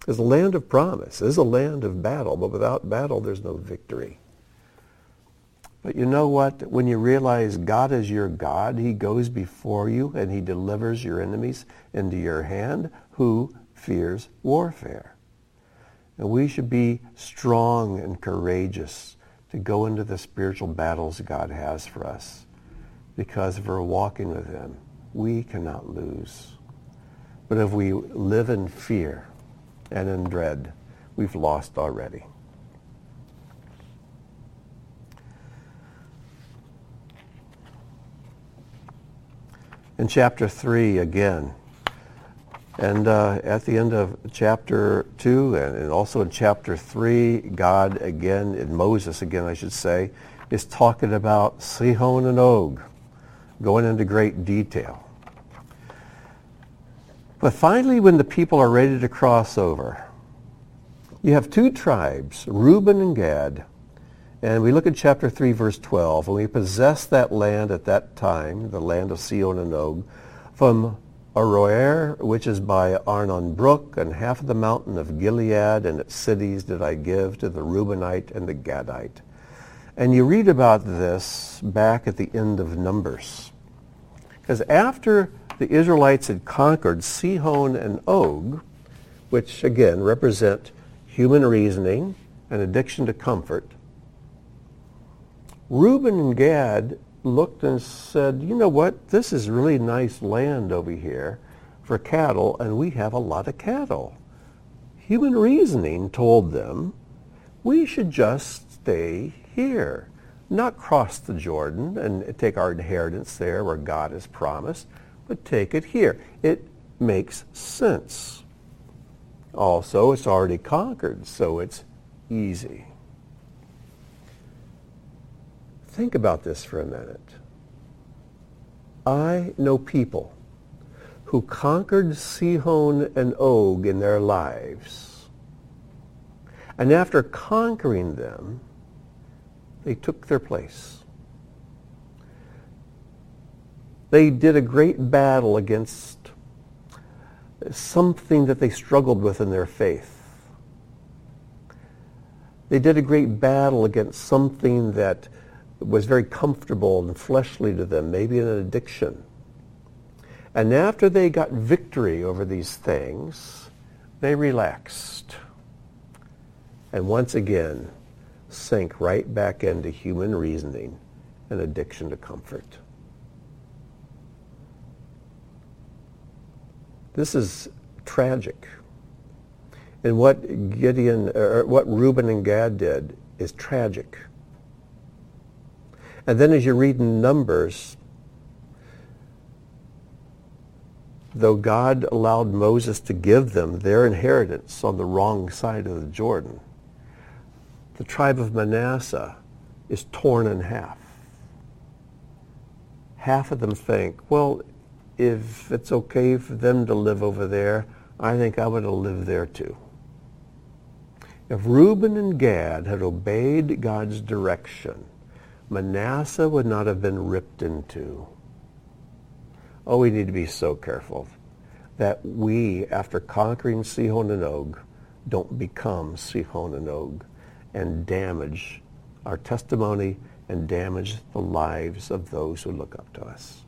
It's a land of promise. It is a land of battle, but without battle, there's no victory. But you know what? When you realize God is your God, he goes before you and he delivers your enemies into your hand. Who fears warfare? And we should be strong and courageous to go into the spiritual battles God has for us. Because if we're walking with him, we cannot lose. But if we live in fear and in dread, we've lost already. In chapter 3 again. And uh, at the end of chapter 2 and, and, also in chapter 3, God again, in Moses again, I should say, is talking about Sihon and Og, going into great detail. But finally, when the people are ready to cross over, you have two tribes, Reuben and Gad, and we look at chapter 3, verse 12. And we possessed that land at that time, the land of Sihon and Og, from Aroer, which is by Arnon Brook, and half of the mountain of Gilead and its cities did I give to the Reubenite and the Gadite. And you read about this back at the end of Numbers. Because after the Israelites had conquered Sihon and Og, which again represent human reasoning and addiction to comfort, Reuben and Gad looked and said, you know what, this is really nice land over here for cattle, and we have a lot of cattle. Human reasoning told them, we should just stay here, not cross the Jordan and take our inheritance there where God has promised, but take it here. It makes sense. Also, it's already conquered, so it's easy. Think about this for a minute. I know people who conquered Sihon and Og in their lives. And after conquering them, they took their place. They did a great battle against something that they struggled with in their faith. They did a great battle against something that was very comfortable and fleshly to them, maybe an addiction. And after they got victory over these things, they relaxed. And once again, sank right back into human reasoning and addiction to comfort. This is tragic. And what Gideon, or what Reuben and Gad did is tragic. And then as you read in Numbers, though God allowed Moses to give them their inheritance on the wrong side of the Jordan, the tribe of Manasseh is torn in half. Half of them think, well, if it's okay for them to live over there, I think I would have lived there too. If Reuben and Gad had obeyed God's direction, Manasseh would not have been ripped into. Oh, we need to be so careful that we, after conquering Sihon and Og, don't become Sihon and Og and damage our testimony and damage the lives of those who look up to us.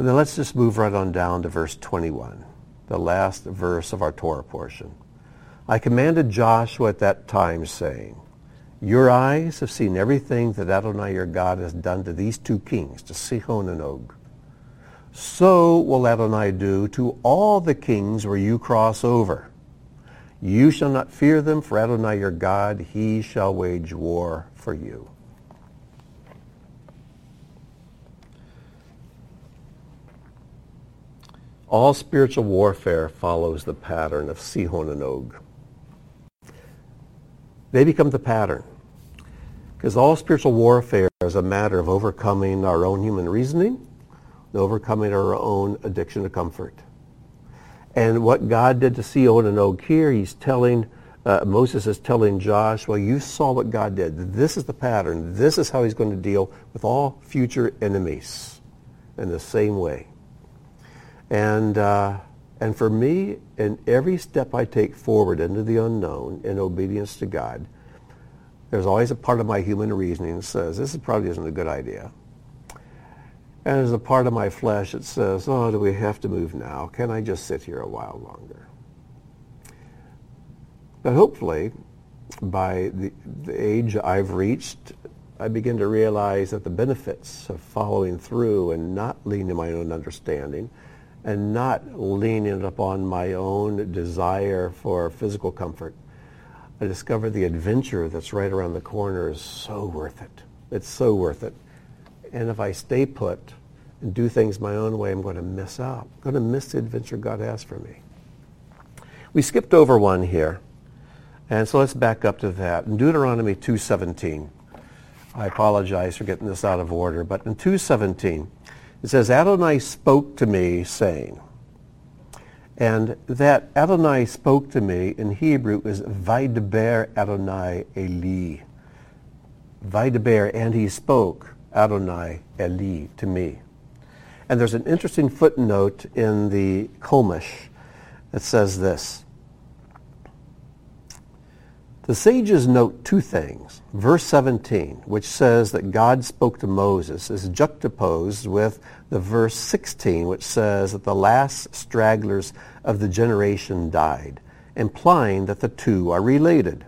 And then let's just move right on down to verse 21, the last verse of our Torah portion. I commanded Joshua at that time, saying, Your eyes have seen everything that Adonai your God has done to these two kings, to Sihon and Og. So will Adonai do to all the kings where you cross over. You shall not fear them, for Adonai your God, he shall wage war for you. All spiritual warfare follows the pattern of Sihon and Og. They become the pattern. Because all spiritual warfare is a matter of overcoming our own human reasoning, overcoming our own addiction to comfort. And what God did to Sihon and Og here, he's telling, uh, Moses is telling Joshua, you saw what God did. This is the pattern. This is how he's going to deal with all future enemies in the same way. And, uh, and for me, in every step I take forward into the unknown in obedience to God, there's always a part of my human reasoning that says, this probably isn't a good idea. And there's a part of my flesh that says, oh, do we have to move now? Can I just sit here a while longer? But hopefully, by the, the age I've reached, I begin to realize that the benefits of following through and not leaning on my own understanding and not leaning upon my own desire for physical comfort, I discover the adventure that's right around the corner is so worth it. It's so worth it. And if I stay put and do things my own way, I'm going to miss out. I'm going to miss the adventure God has for me. We skipped over one here. And so let's back up to that. In Deuteronomy 2.17, I apologize for getting this out of order, but in 2.17, it says, Adonai spoke to me, saying, and that Adonai spoke to me in Hebrew is Vaidaber Adonai Eli. Vaidaber, and he spoke Adonai Eli to me. And there's an interesting footnote in the Chumash that says this. The sages note two things. Verse 17, which says that God spoke to Moses, is juxtaposed with the verse 16, which says that the last stragglers of the generation died, implying that the two are related.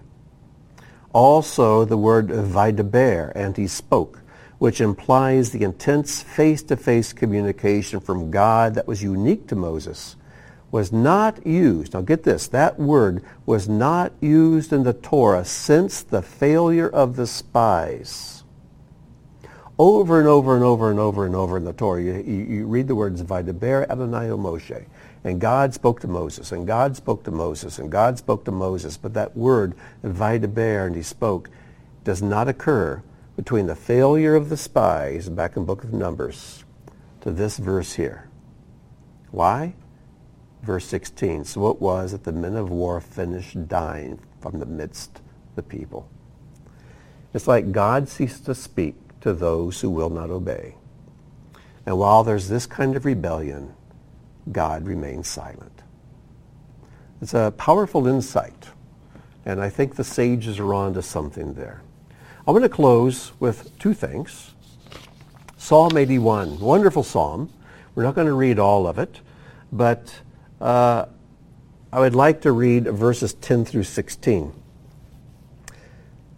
Also, the word vaidaber, and he spoke, which implies the intense face-to-face communication from God that was unique to Moses was not used. Now get this, that word was not used in the Torah since the failure of the spies. Over and over and over and over and over in the Torah, you, you, you read the words Vaidaber Adonai Moshe. And God spoke to Moses, and God spoke to Moses, and God spoke to Moses. But that word, Vaidaber, and he spoke, does not occur between the failure of the spies back in book of Numbers to this verse here. Why? Verse 16. So it was that the men of war finished dying from the midst of the people. It's like God ceased to speak to those who will not obey. And while there's this kind of rebellion, God remains silent. It's a powerful insight. And I think the sages are on to something there. I'm going to close with two things. Psalm 81, wonderful psalm. We're not going to read all of it, but uh, I would like to read verses 10 through 16.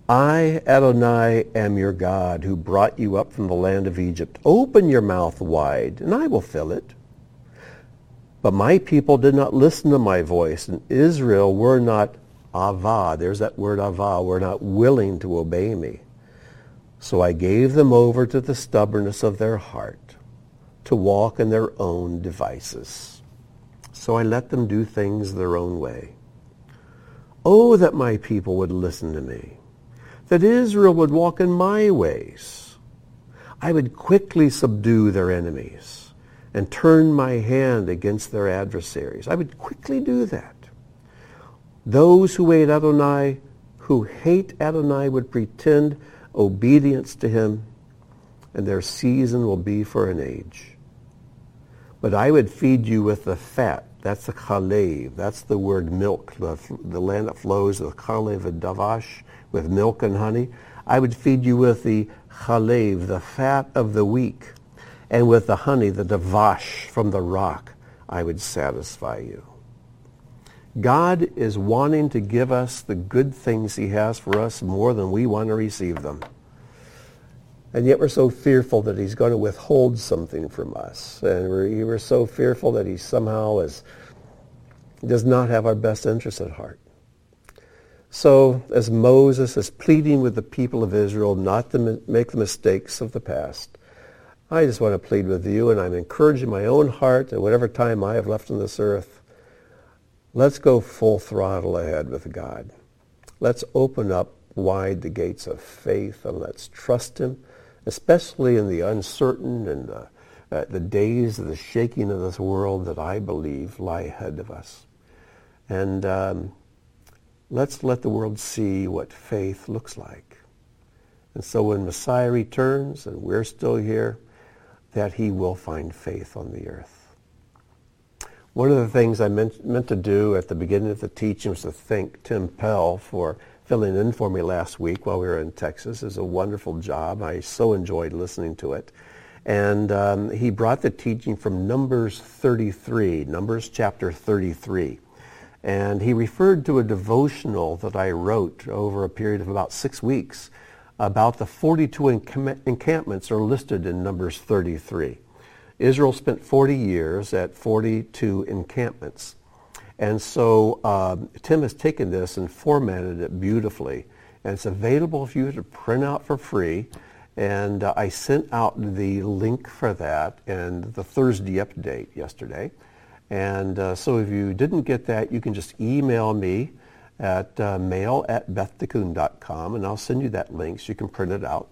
I, Adonai, am your God who brought you up from the land of Egypt. Open your mouth wide, and I will fill it. But my people did not listen to my voice, and Israel were not ava. There's that word avah. Were not willing to obey me. So I gave them over to the stubbornness of their heart, to walk in their own devices so I let them do things their own way. Oh, that my people would listen to me, that Israel would walk in my ways. I would quickly subdue their enemies and turn my hand against their adversaries. I would quickly do that. Those who hate Adonai, who hate Adonai would pretend obedience to him, and their season will be for an age. But I would feed you with the fat that's the chalev. That's the word milk, the, the land that flows, the chalev and davash, with milk and honey. I would feed you with the chalev, the fat of the weak, and with the honey, the davash from the rock, I would satisfy you. God is wanting to give us the good things he has for us more than we want to receive them. And yet we're so fearful that he's going to withhold something from us. And we're, we're so fearful that he somehow is, does not have our best interests at heart. So as Moses is pleading with the people of Israel not to make the mistakes of the past, I just want to plead with you, and I'm encouraging my own heart at whatever time I have left on this earth. Let's go full throttle ahead with God. Let's open up wide the gates of faith and let's trust him especially in the uncertain and the, uh, the days of the shaking of this world that I believe lie ahead of us. And um, let's let the world see what faith looks like. And so when Messiah returns and we're still here, that he will find faith on the earth. One of the things I meant, meant to do at the beginning of the teaching was to thank Tim Pell for filling in for me last week while we were in Texas. It was a wonderful job. I so enjoyed listening to it. And um, he brought the teaching from Numbers 33, Numbers chapter 33. And he referred to a devotional that I wrote over a period of about six weeks about the 42 encampments are listed in Numbers 33. Israel spent 40 years at 42 encampments. And so um, Tim has taken this and formatted it beautifully. And it's available for you to print out for free. And uh, I sent out the link for that and the Thursday update yesterday. And uh, so if you didn't get that, you can just email me at uh, mail at bethtikkun.com and I'll send you that link so you can print it out.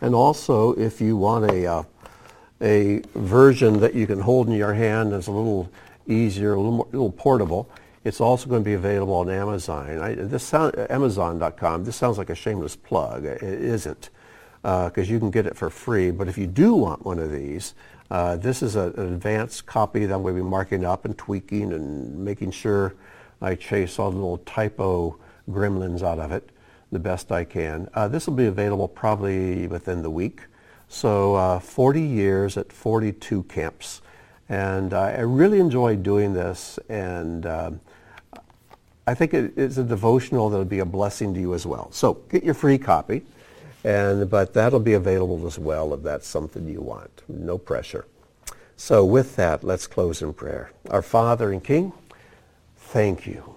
And also, if you want a, uh, a version that you can hold in your hand as a little easier, a little more, a little portable. It's also going to be available on Amazon. I, this sound, Amazon.com. This sounds like a shameless plug. It isn't, because uh, you can get it for free. But if you do want one of these, uh, this is a, an advanced copy that I'm going to be marking up and tweaking and making sure I chase all the little typo gremlins out of it the best I can. Uh, this will be available probably within the week. So uh, 40 years at 42 camps. And uh, I really enjoy doing this, and um, I think it is a devotional that will be a blessing to you as well. So get your free copy, and but that'll be available as well if that's something you want. No pressure. So with that, let's close in prayer. Our Father and King, thank you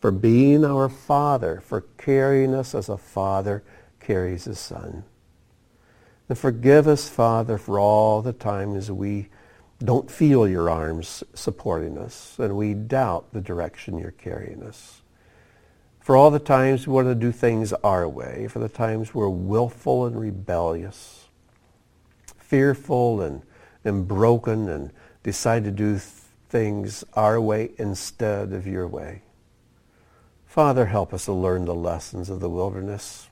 for being our Father, for carrying us as a father carries his son. And forgive us, Father, for all the times we don't feel your arms supporting us, and we doubt the direction you're carrying us. For all the times we want to do things our way, for the times we're willful and rebellious, fearful and, and broken and decide to do th- things our way instead of your way. Father, help us to learn the lessons of the wilderness.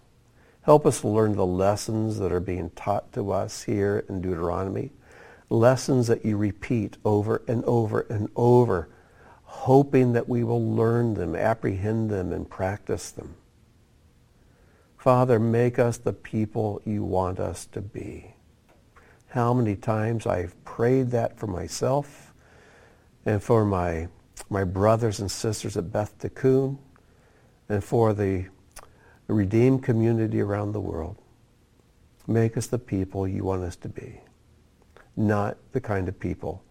Help us to learn the lessons that are being taught to us here in Deuteronomy lessons that you repeat over and over and over, hoping that we will learn them, apprehend them, and practice them. Father, make us the people you want us to be. How many times I've prayed that for myself and for my, my brothers and sisters at Beth Tikkun and for the redeemed community around the world. Make us the people you want us to be not the kind of people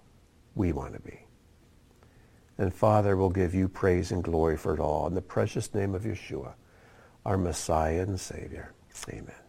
we want to be. And Father, we'll give you praise and glory for it all in the precious name of Yeshua, our Messiah and Savior. Amen.